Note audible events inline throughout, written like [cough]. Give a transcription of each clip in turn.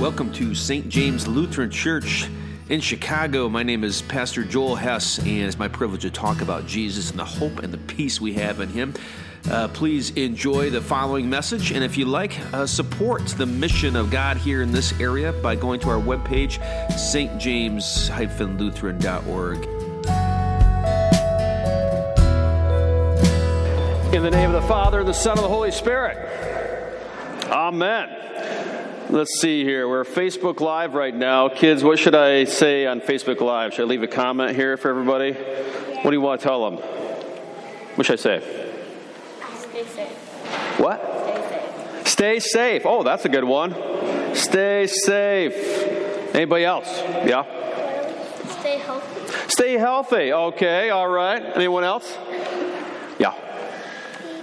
Welcome to St. James Lutheran Church in Chicago. My name is Pastor Joel Hess, and it's my privilege to talk about Jesus and the hope and the peace we have in Him. Uh, please enjoy the following message, and if you like, uh, support the mission of God here in this area by going to our webpage, stjames-lutheran.org. In the name of the Father, and the Son, and the Holy Spirit. Amen. Let's see here. We're Facebook Live right now. Kids, what should I say on Facebook Live? Should I leave a comment here for everybody? What do you want to tell them? What should I say? Stay safe. What? Stay safe. Stay safe. Oh, that's a good one. Stay safe. Anybody else? Yeah? Stay healthy. Stay healthy. Okay, all right. Anyone else? Yeah. Be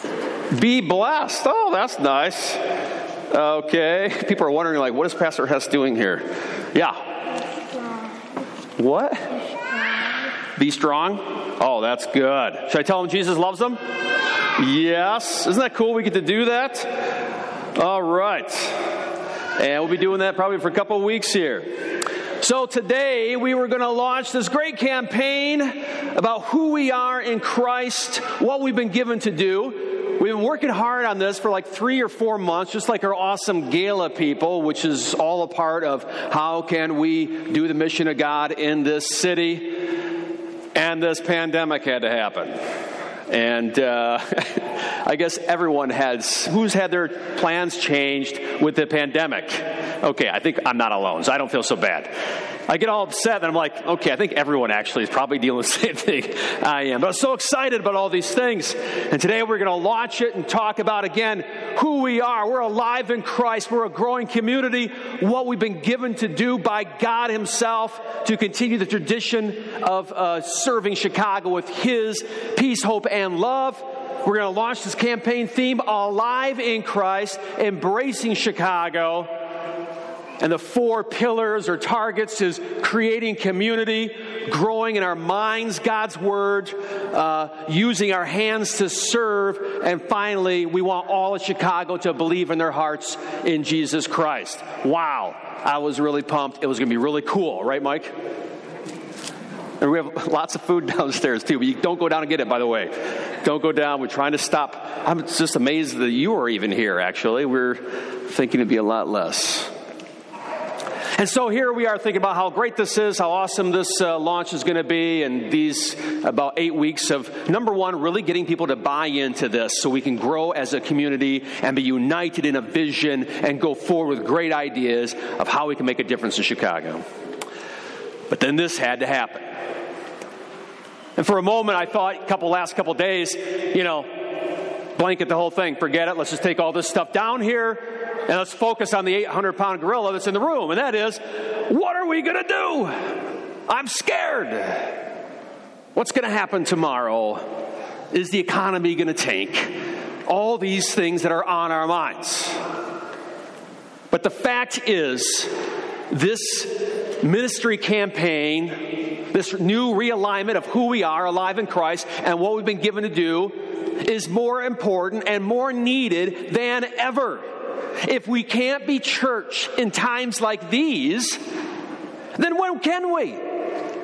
blessed. Be blessed. Oh, that's nice. Okay. People are wondering, like, what is Pastor Hess doing here? Yeah. What? Be strong. Oh, that's good. Should I tell them Jesus loves them? Yes. Isn't that cool? We get to do that. All right. And we'll be doing that probably for a couple of weeks here. So today we were going to launch this great campaign about who we are in Christ, what we've been given to do. We've been working hard on this for like three or four months, just like our awesome gala people, which is all a part of how can we do the mission of God in this city. And this pandemic had to happen. And uh, [laughs] I guess everyone has, who's had their plans changed with the pandemic? Okay, I think I'm not alone, so I don't feel so bad. I get all upset and I'm like, okay, I think everyone actually is probably dealing with the same thing I am. But I'm so excited about all these things. And today we're going to launch it and talk about again who we are. We're alive in Christ. We're a growing community, what we've been given to do by God Himself to continue the tradition of uh, serving Chicago with His peace, hope, and love. We're going to launch this campaign theme, Alive in Christ, Embracing Chicago. And the four pillars or targets is creating community, growing in our minds God's word, uh, using our hands to serve, and finally, we want all of Chicago to believe in their hearts in Jesus Christ. Wow, I was really pumped. It was going to be really cool, right, Mike? And we have [laughs] lots of food [laughs] downstairs too, but you don't go down and get it, by the way. Don't go down. We're trying to stop. I'm just amazed that you are even here, actually. We're thinking it'd be a lot less. And so here we are thinking about how great this is, how awesome this uh, launch is going to be, and these about eight weeks of number one, really getting people to buy into this so we can grow as a community and be united in a vision and go forward with great ideas of how we can make a difference in Chicago. But then this had to happen. And for a moment, I thought, couple last couple days, you know, blanket the whole thing, forget it, let's just take all this stuff down here and let's focus on the 800 pound gorilla that's in the room, and that is, what are we going to do? I'm scared. What's going to happen tomorrow? Is the economy going to tank? All these things that are on our minds. But the fact is, this ministry campaign, this new realignment of who we are alive in Christ and what we've been given to do, is more important and more needed than ever. If we can't be church in times like these, then when can we?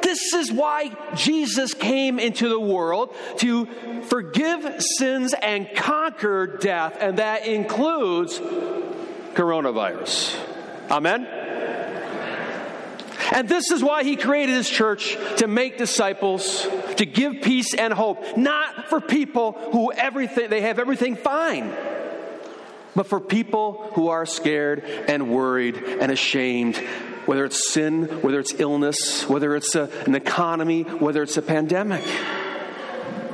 This is why Jesus came into the world to forgive sins and conquer death, and that includes coronavirus. Amen? And this is why he created his church to make disciples, to give peace and hope, not for people who everything they have everything fine but for people who are scared and worried and ashamed, whether it's sin, whether it's illness, whether it's a, an economy, whether it's a pandemic.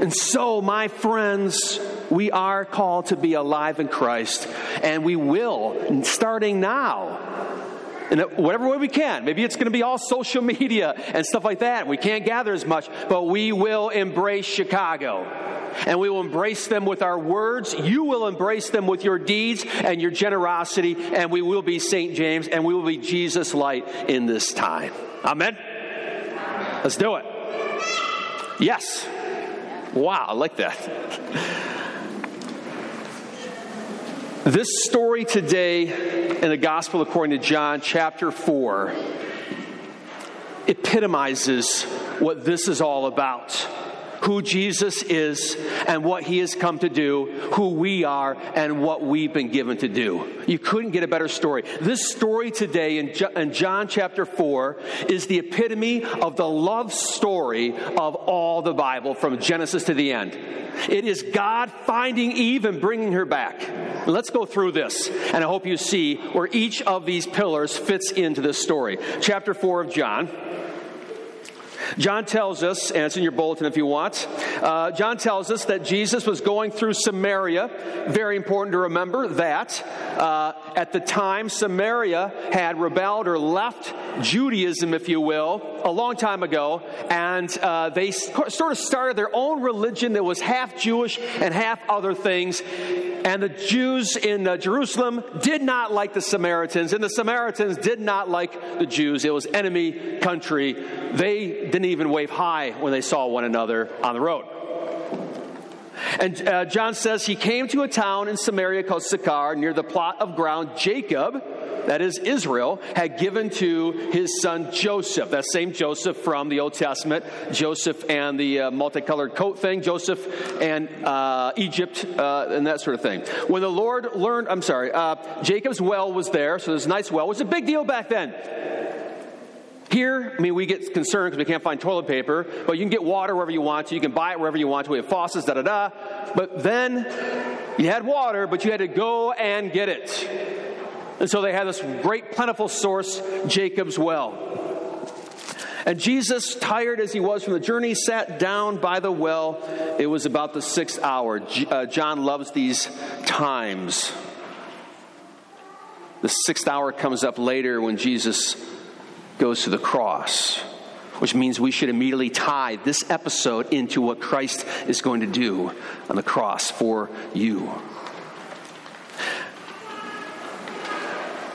And so, my friends, we are called to be alive in Christ, and we will, starting now, in whatever way we can. Maybe it's going to be all social [laughs] media and stuff like that. We can't gather as much, but we will embrace Chicago and we will embrace them with our words. You will embrace them with your deeds and your generosity, and we will be St. James and we will be Jesus' light in this time. Amen? Let's do it. Yes. Wow, I like that. [laughs] This story today in the Gospel according to John, chapter 4, epitomizes what this is all about who Jesus is and what he has come to do, who we are and what we've been given to do. You couldn't get a better story. This story today in John chapter 4 is the epitome of the love story of all the Bible from Genesis to the end. It is God finding Eve and bringing her back. Let's go through this, and I hope you see where each of these pillars fits into this story. Chapter 4 of John. John tells us, and it's in your bulletin if you want, uh, John tells us that Jesus was going through Samaria. Very important to remember that. Uh, at the time, Samaria had rebelled or left Judaism, if you will, a long time ago, and uh, they sort of started their own religion that was half Jewish and half other things. And the Jews in uh, Jerusalem did not like the Samaritans, and the Samaritans did not like the Jews. It was enemy country. They didn't even wave hi when they saw one another on the road. And uh, John says he came to a town in Samaria called Sychar near the plot of ground Jacob, that is Israel, had given to his son Joseph. That same Joseph from the Old Testament, Joseph and the uh, multicolored coat thing, Joseph and uh, Egypt, uh, and that sort of thing. When the Lord learned, I'm sorry, uh, Jacob's well was there, so this nice well. Was a big deal back then. Here, I mean, we get concerned because we can't find toilet paper, but you can get water wherever you want to. You can buy it wherever you want to. We have faucets, da da da. But then you had water, but you had to go and get it. And so they had this great, plentiful source, Jacob's well. And Jesus, tired as he was from the journey, sat down by the well. It was about the sixth hour. Uh, John loves these times. The sixth hour comes up later when Jesus goes to the cross, which means we should immediately tie this episode into what Christ is going to do on the cross for you.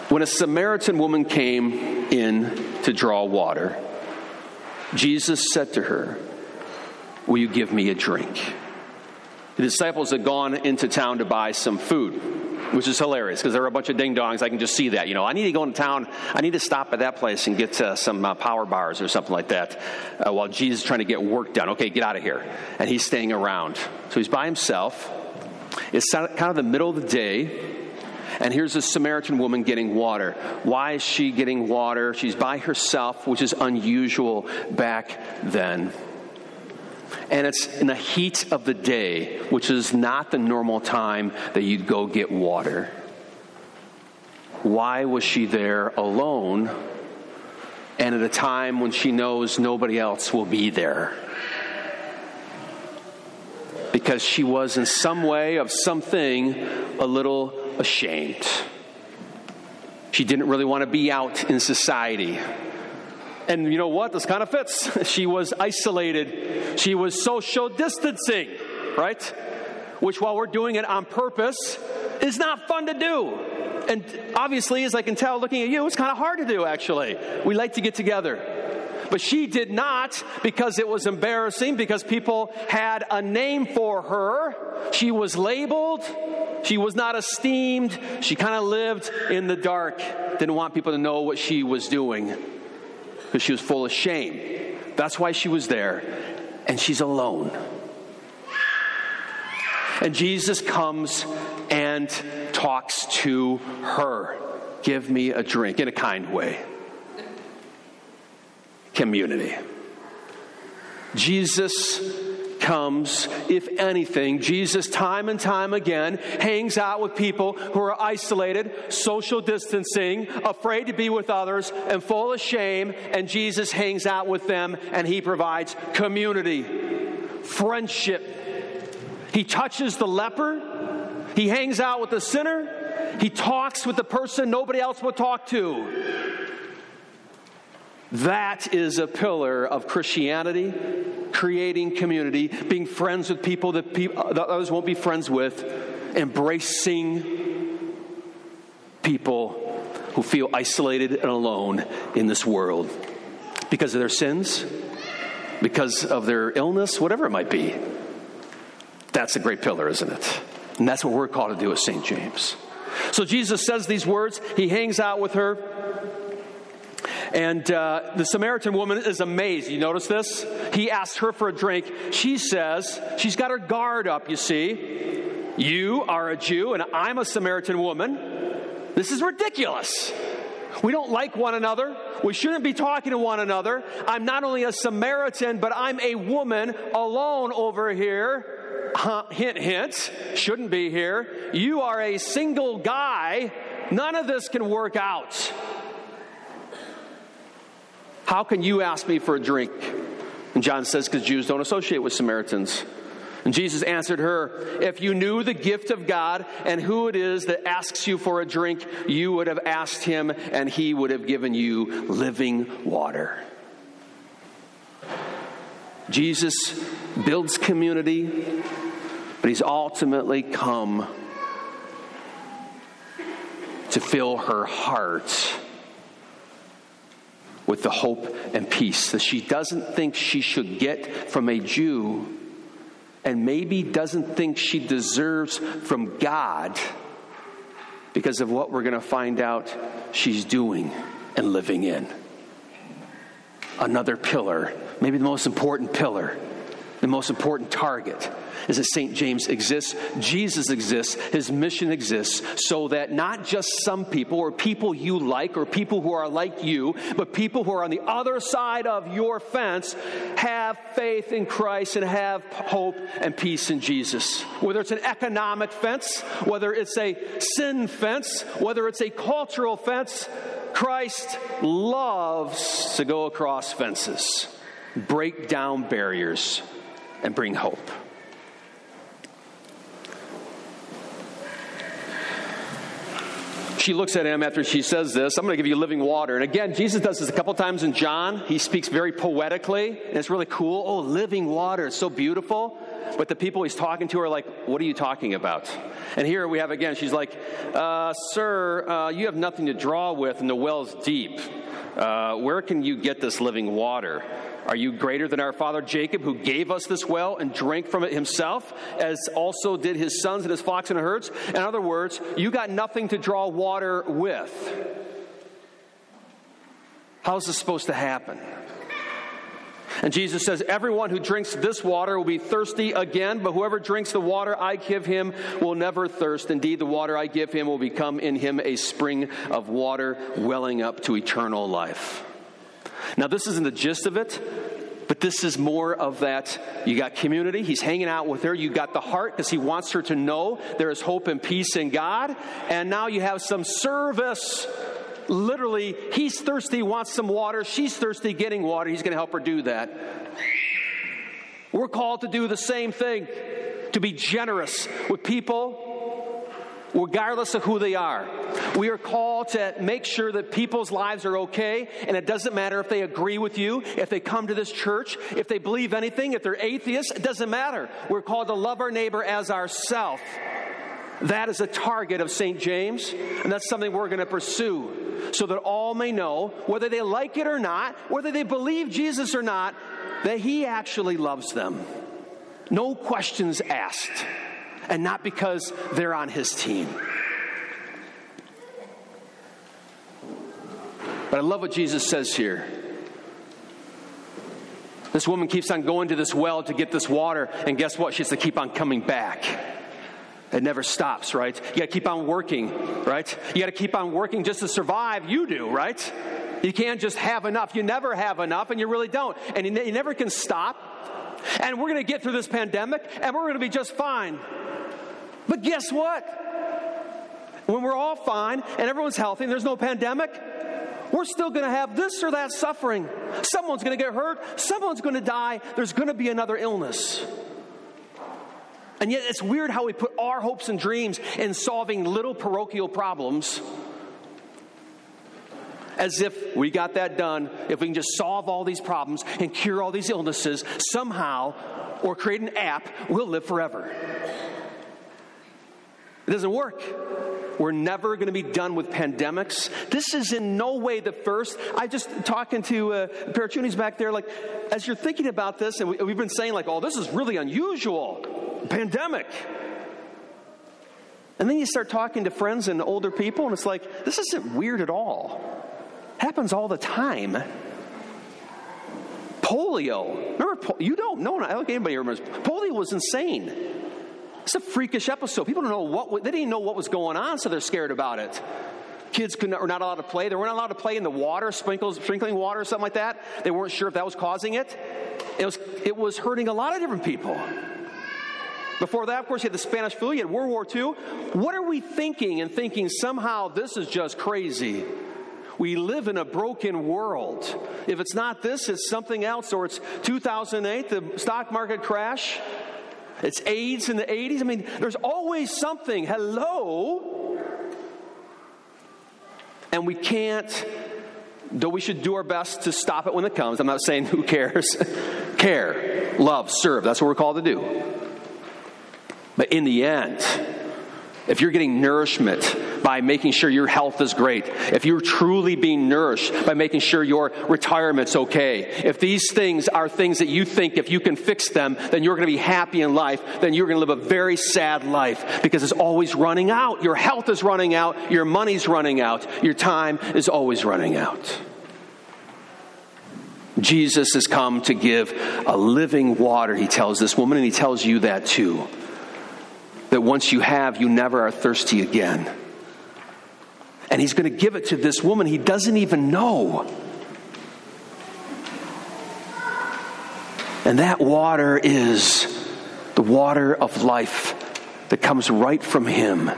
When a Samaritan woman came in to draw water, Jesus said to her, Will you give me a drink? The disciples had gone into town to buy some food which is hilarious because there are a bunch of ding dongs. I can just see that. You know, I need to go into town. I need to stop at that place and get uh, some uh, power bars or something like that uh, while Jesus is trying to get work done. Okay, get out of here. And he's staying around. So he's by himself. It's kind of the middle of the day. And here's a Samaritan woman getting water. Why is she getting water? She's by herself, which is unusual back then and it's in the heat of the day, which is not the normal time that you'd go get water. Why was she there alone and at a time when she knows nobody else will be there? Because she was, in some way, of something, a little ashamed. She didn't really want to be out in society. And you know what? This kind of fits. [laughs] She was isolated, she was social distancing, right? Which, while we're doing it on purpose, is not fun to do. And obviously, as I can tell looking at you, it's kind of hard to do, actually. We like to get together. But she did not because it was embarrassing, because people had a name for her. She was labeled. She was not esteemed. She kind of lived in the dark, didn't want people to know what she was doing because she was full of shame. That's why she was there. And she's alone. And Jesus comes and talks to her. Give me a drink in a kind way. Community. Jesus comes, if anything, Jesus, time and time again, hangs out with people who are isolated, social distancing, afraid to be with others, and full of shame. And Jesus hangs out with them and he provides community, friendship. He touches the leper, he hangs out with the sinner, he talks with the person nobody else will talk to. That is a pillar of Christianity, creating community, being friends with people that, people, that others won't be friends with, embracing people who feel isolated and alone in this world because of their sins, because of their illness, whatever it might be. That's a great pillar, isn't it? And that's what we're called to do at St. James. So Jesus says these words. He hangs out with her. And uh, the Samaritan woman is amazed. You notice this? He asks her for a drink. She says, she's got her guard up, you see. You are a Jew, and I'm a Samaritan woman. This is ridiculous. We don't like one another. We shouldn't be talking to one another. I'm not only a Samaritan, but I'm a woman alone over here. hint, hint. Shouldn't be here. You are a single guy. None of this can work out. How can you ask me for a drink? And John says, because Jews don't associate with Samaritans. And Jesus answered her, If you knew the gift of God and who it is that asks you for a drink, you would have asked him, and he would have given you living water. Jesus builds community, but he's ultimately come to fill her heart with the hope and peace that she doesn't think she should get from a Jew and maybe doesn't think she deserves from God because of what we're going to find out she's doing and living in. Another pillar, maybe the most important pillar, most important target is that St. James exists, Jesus exists, his mission exists, so that not just some people or people you like or people who are like you, but people who are on the other side of your fence have faith in Christ and have hope and peace in Jesus. Whether it's an economic fence, whether it's a sin fence, whether it's a cultural fence, Christ loves to go across fences, break down barriers, and bring hope. she looks at him after she says this I'm going to give you living water. And again, Jesus does this a couple times in John. He speaks very poetically, and it's really cool. Oh, living water, it's so beautiful. But the people he's talking to are like, What are you talking about? And here we have again, she's like, uh, Sir, uh, you have nothing to draw with, and the well's deep. Uh, where can you get this living water? Are you greater than our father Jacob, who gave us this well and drank from it himself, as also did his sons and his flocks and herds? In other words, you got nothing to draw water with. How's this supposed to happen? And Jesus says, Everyone who drinks this water will be thirsty again, but whoever drinks the water I give him will never thirst. Indeed, the water I give him will become in him a spring of water welling up to eternal life. Now, this isn't the gist of it, but this is more of that. You got community, he's hanging out with her. You got the heart because he wants her to know there is hope and peace in God. And now you have some service. Literally, he's thirsty, wants some water. She's thirsty, getting water. He's going to help her do that. We're called to do the same thing to be generous with people regardless of who they are. We are called to make sure that people's lives are okay, and it doesn't matter if they agree with you, if they come to this church, if they believe anything, if they're atheists, it doesn't matter. We're called to love our neighbor as ourself. That is a target of St. James, and that's something we're going to pursue so that all may know, whether they like it or not, whether they believe Jesus or not, that he actually loves them. No questions asked and not because they're on his team. But I love what Jesus says here. This woman keeps on going to this well to get this water, and guess what? She has to keep on coming back. It never stops, right? You got to keep on working, right? You got to keep on working just to survive. You do, right? You can't just have enough. You never have enough, and you really don't. And you, never can stop. And we're to get through this pandemic, and we're to be just fine. But guess what? When we're all fine and everyone's healthy and there's no pandemic, we're still going to have this or that suffering. Someone's going to get hurt, someone's going to die, there's going to be another illness. And yet, it's weird how we put our hopes and dreams in solving little parochial problems as if we got that done, if we can just solve all these problems and cure all these illnesses somehow, or create an app, we'll live forever. It doesn't work. We're never going to be done with pandemics. This is in no way the first. I just talking to uh, Parachunis back there, like, as you're thinking about this, and we, we've been saying, like, oh, this is really unusual. Pandemic. And then you start talking to friends and older people, and it's like, this isn't weird at all. happens all the time. Polio. Remember, you don't know. I don't think anybody remembers. Polio was insane. It's a freakish episode. People don't know what they didn't know what was going on, so they're scared about it. Kids could not, were not allowed to play. They weren't allowed to play in the water, sprinkles, sprinkling water, or something like that. They weren't sure if that was causing it. It was, it was hurting a lot of different people. Before that, of course, you had the Spanish flu, you had World War II. What are we thinking and thinking somehow this is just crazy? We live in a broken world. If it's not this, it's something else, or it's 2008, the stock market crash. It's AIDS in the 80s. I mean, there's always something. Hello? And we can't, though we should do our best to stop it when it comes. I'm not saying who cares. [laughs] Care, love, serve. That's what we're called to do. But in the end, if you're getting nourishment by making sure your health is great, if you're truly being nourished by making sure your retirement's okay, if these things are things that you think if you can fix them, then you're going to be happy in life, then you're going to live a very sad life because it's always running out. Your health is running out, your money's running out, your time is always running out. Jesus has come to give a living water, he tells this woman, and he tells you that too that once you have, you never are thirsty again. And he's going to give it to this woman he doesn't even know. And that water is the water of life that comes right from him,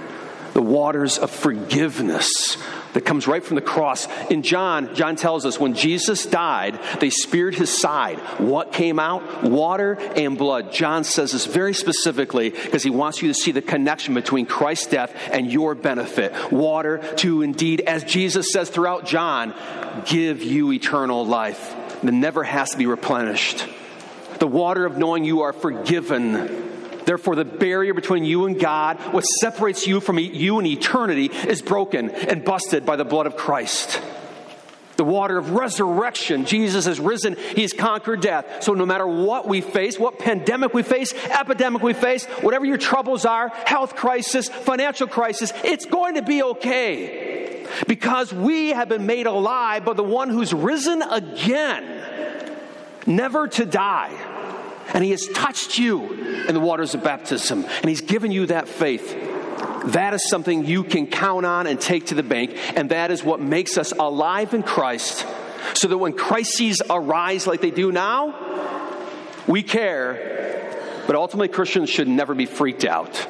the waters of forgiveness, that comes right from the cross. In John, John tells us when Jesus died, they speared his side. What came out? Water and blood. John says this very specifically because he wants you to see the connection between Christ's death and your benefit. Water to indeed, as Jesus says throughout John, give you eternal life that never has to be replenished. The water of knowing you are forgiven Therefore, the barrier between you and God, what separates you from you and eternity, is broken and busted by the blood of Christ. The water of resurrection. Jesus has risen. He's conquered death. So no matter what we face, what pandemic we face, epidemic we face, whatever your troubles are, health crisis, financial crisis, it's going to be okay. Because we have been made alive by the one who's risen again, never to die and He has touched you in the waters of baptism, and He's given you that faith. That is something you can count on and take to the bank, and that is what makes us alive in Christ. So that when crises arise like they do now, we care, but ultimately Christians should never be freaked out.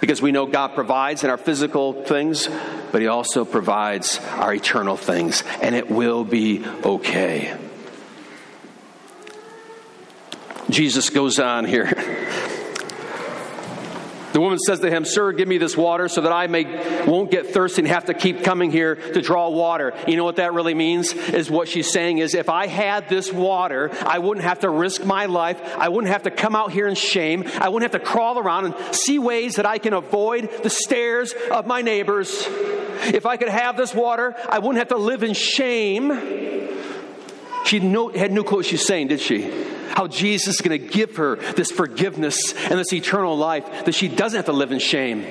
Because we know God provides in our physical things, but He also provides our eternal things, and it will be okay. Jesus goes on here. The woman says to him, Sir, give me this water so that I may won't get thirsty and have to keep coming here to draw water. You know what that really means? Is what she's saying is if I had this water, I wouldn't have to risk my life. I wouldn't have to come out here in shame. I wouldn't have to crawl around and see ways that I can avoid the stares of my neighbors. If I could have this water, I wouldn't have to live in shame. She no, had no clue what she's saying, did she? How Jesus is going to give her this forgiveness and this eternal life that she doesn't have to live in shame.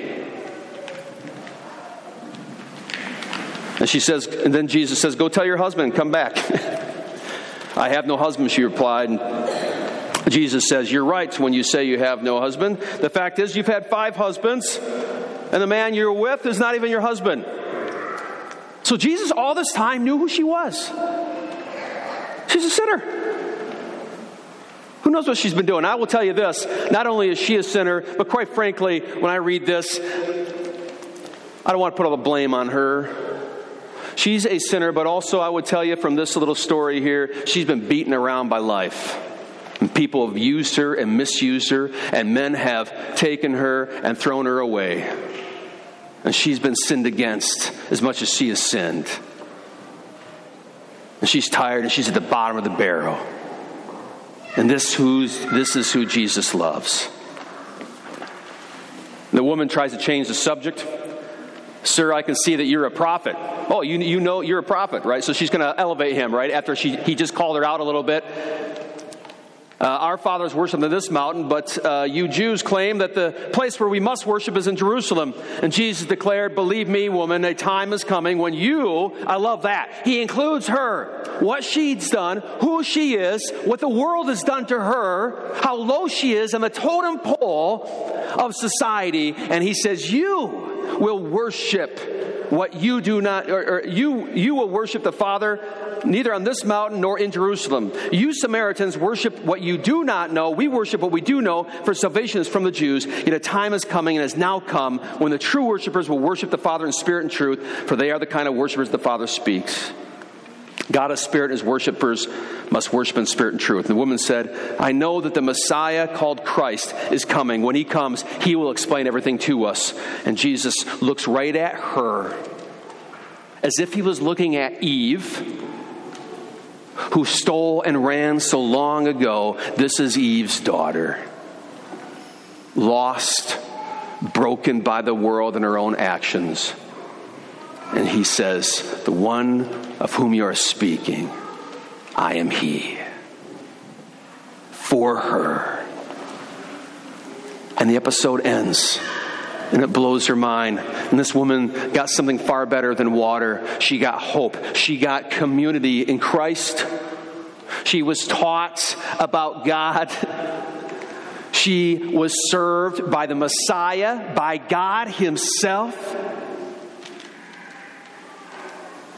And she says, and then Jesus says, Go tell your husband, come back. [laughs] I have no husband, she replied. And Jesus says, You're right when you say you have no husband. The fact is, you've had five husbands, and the man you're with is not even your husband. So Jesus, all this time, knew who she was. She's a sinner. Who knows what she's been doing? I will tell you this not only is she a sinner, but quite frankly, when I read this, I don't want to put all the blame on her. She's a sinner, but also I would tell you from this little story here, she's been beaten around by life. And people have used her and misused her, and men have taken her and thrown her away. And she's been sinned against as much as she has sinned and she's tired and she's at the bottom of the barrel. And this, who's, this is who Jesus loves. The woman tries to change the subject. Sir, I can see that you're a prophet. Oh, you, you know you're a prophet, right? So she's going to elevate him, right? After she, he just called her out a little bit. Uh, our fathers worshiped on this mountain, but uh, you Jews claim that the place where we must worship is in Jerusalem. And Jesus declared, Believe me, woman, a time is coming when you, I love that. He includes her, what she's done, who she is, what the world has done to her, how low she is on the totem pole of society. And he says, You will worship what you do not, or, or you, you will worship the Father neither on this mountain nor in Jerusalem. You Samaritans worship what you do not know. We worship what we do know, for salvation is from the Jews. Yet a time is coming and has now come when the true worshipers will worship the Father in spirit and truth, for they are the kind of worshipers the Father speaks. God is spirit, and his worshipers must worship in spirit and truth. The woman said, I know that the Messiah called Christ is coming. When he comes, he will explain everything to us. And Jesus looks right at her as if he was looking at Eve who stole and ran so long ago. This is Eve's daughter. Lost, broken by the world and her own actions. And he says, The one of whom you are speaking, I am he. For her. And the episode ends and it blows her mind. And this woman got something far better than water. She got hope. She got community in Christ. She was taught about God. She was served by the Messiah, by God Himself.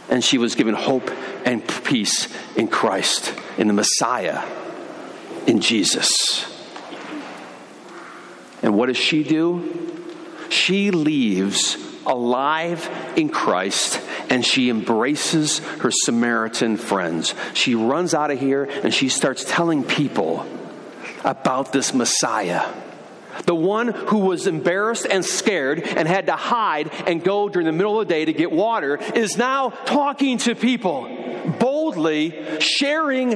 And she was given hope and peace in Christ, in the Messiah, in Jesus. And what does she do? She leaves alive in Christ and she embraces her Samaritan friends. She runs out of here and she starts telling people about this Messiah. The one who was embarrassed and scared and had to hide and go during the middle of the day to get water is now talking to people boldly, sharing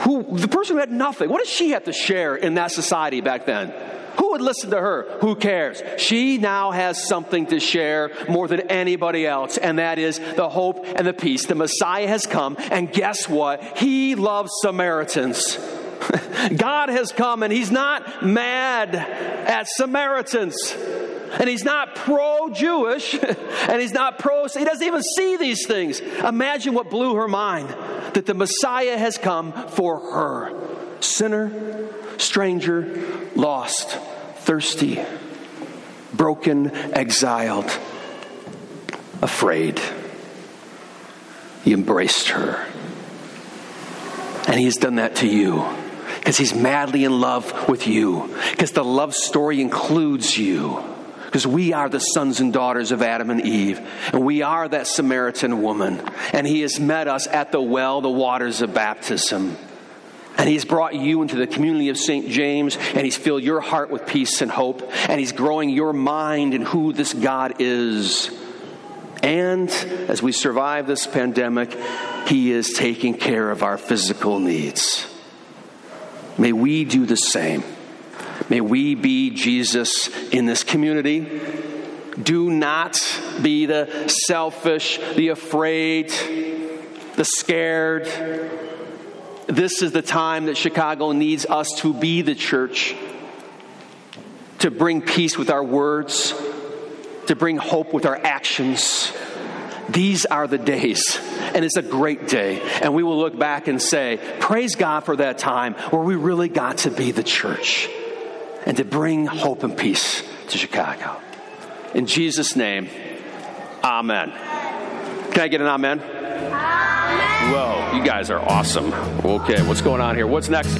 who the person who had nothing. What does she have to share in that society back then? Who would listen to her? Who cares? She now has something to share more than anybody else, and that is the hope and the peace. The Messiah has come, and guess what? He loves Samaritans. [laughs] God has come, and He's not mad at Samaritans. And he's not pro Jewish, [laughs] and he's not pro, he doesn't even see these things. Imagine what blew her mind that the Messiah has come for her. Sinner, stranger, lost, thirsty, broken, exiled, afraid. He embraced her. And He has done that to you because He's madly in love with you, because the love story includes you. Because we are the sons and daughters of Adam and Eve, and we are that Samaritan woman. And He has met us at the well, the waters of baptism. And He's brought you into the community of St. James, and He's filled your heart with peace and hope, and He's growing your mind in who this God is. And as we survive this pandemic, He is taking care of our physical needs. May we do the same. May we be Jesus in this community. Do not be the selfish, the afraid, the scared this is the time that Chicago needs us to be the church, to bring peace with our words, to bring hope with our actions. These are the days, and it's a great day. And we will look back and say, Praise God for that time where we really got to be the church and to bring hope and peace to Chicago. In Jesus' name, Amen. Can I get an amen? Whoa, you guys are awesome. Okay, what's going on here? What's next?